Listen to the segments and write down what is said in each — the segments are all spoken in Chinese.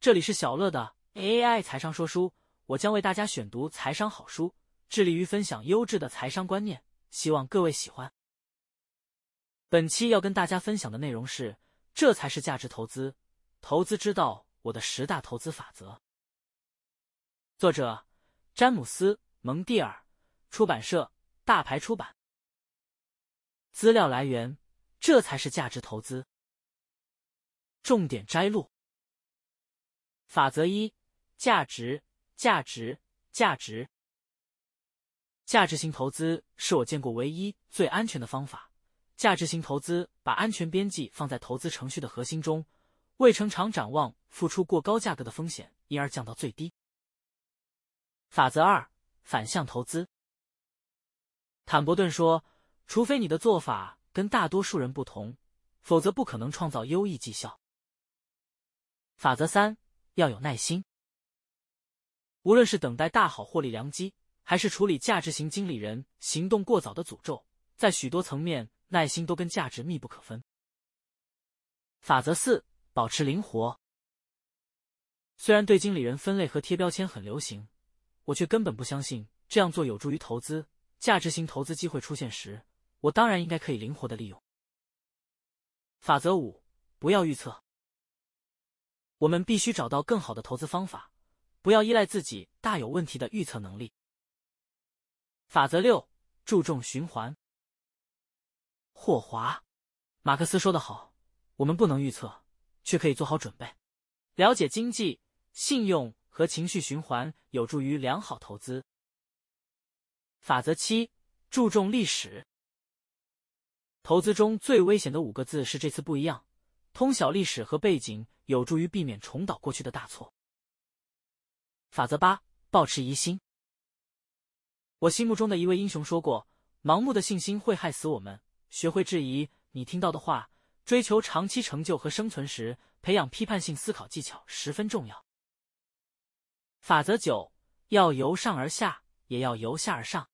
这里是小乐的 AI 财商说书，我将为大家选读财商好书，致力于分享优质的财商观念，希望各位喜欢。本期要跟大家分享的内容是：这才是价值投资，投资之道，我的十大投资法则。作者：詹姆斯·蒙蒂尔，出版社：大牌出版。资料来源：这才是价值投资。重点摘录。法则一：价值，价值，价值。价值型投资是我见过唯一最安全的方法。价值型投资把安全边际放在投资程序的核心中，为成长展望付出过高价格的风险，因而降到最低。法则二：反向投资。坦伯顿说：“除非你的做法跟大多数人不同，否则不可能创造优异绩效。”法则三。要有耐心。无论是等待大好获利良机，还是处理价值型经理人行动过早的诅咒，在许多层面，耐心都跟价值密不可分。法则四：保持灵活。虽然对经理人分类和贴标签很流行，我却根本不相信这样做有助于投资。价值型投资机会出现时，我当然应该可以灵活的利用。法则五：不要预测。我们必须找到更好的投资方法，不要依赖自己大有问题的预测能力。法则六：注重循环。霍华·马克思说得好：“我们不能预测，却可以做好准备。了解经济、信用和情绪循环，有助于良好投资。”法则七：注重历史。投资中最危险的五个字是这次不一样。通晓历史和背景，有助于避免重蹈过去的大错。法则八：保持疑心。我心目中的一位英雄说过：“盲目的信心会害死我们。”学会质疑你听到的话，追求长期成就和生存时，培养批判性思考技巧十分重要。法则九：要由上而下，也要由下而上。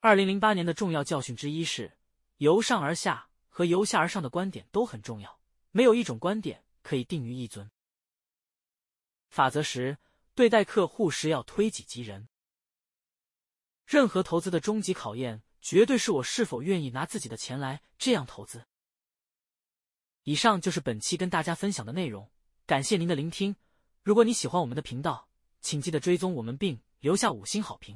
二零零八年的重要教训之一是由上而下。和由下而上的观点都很重要，没有一种观点可以定于一尊。法则十：对待客户时要推己及人。任何投资的终极考验，绝对是我是否愿意拿自己的钱来这样投资。以上就是本期跟大家分享的内容，感谢您的聆听。如果你喜欢我们的频道，请记得追踪我们并留下五星好评。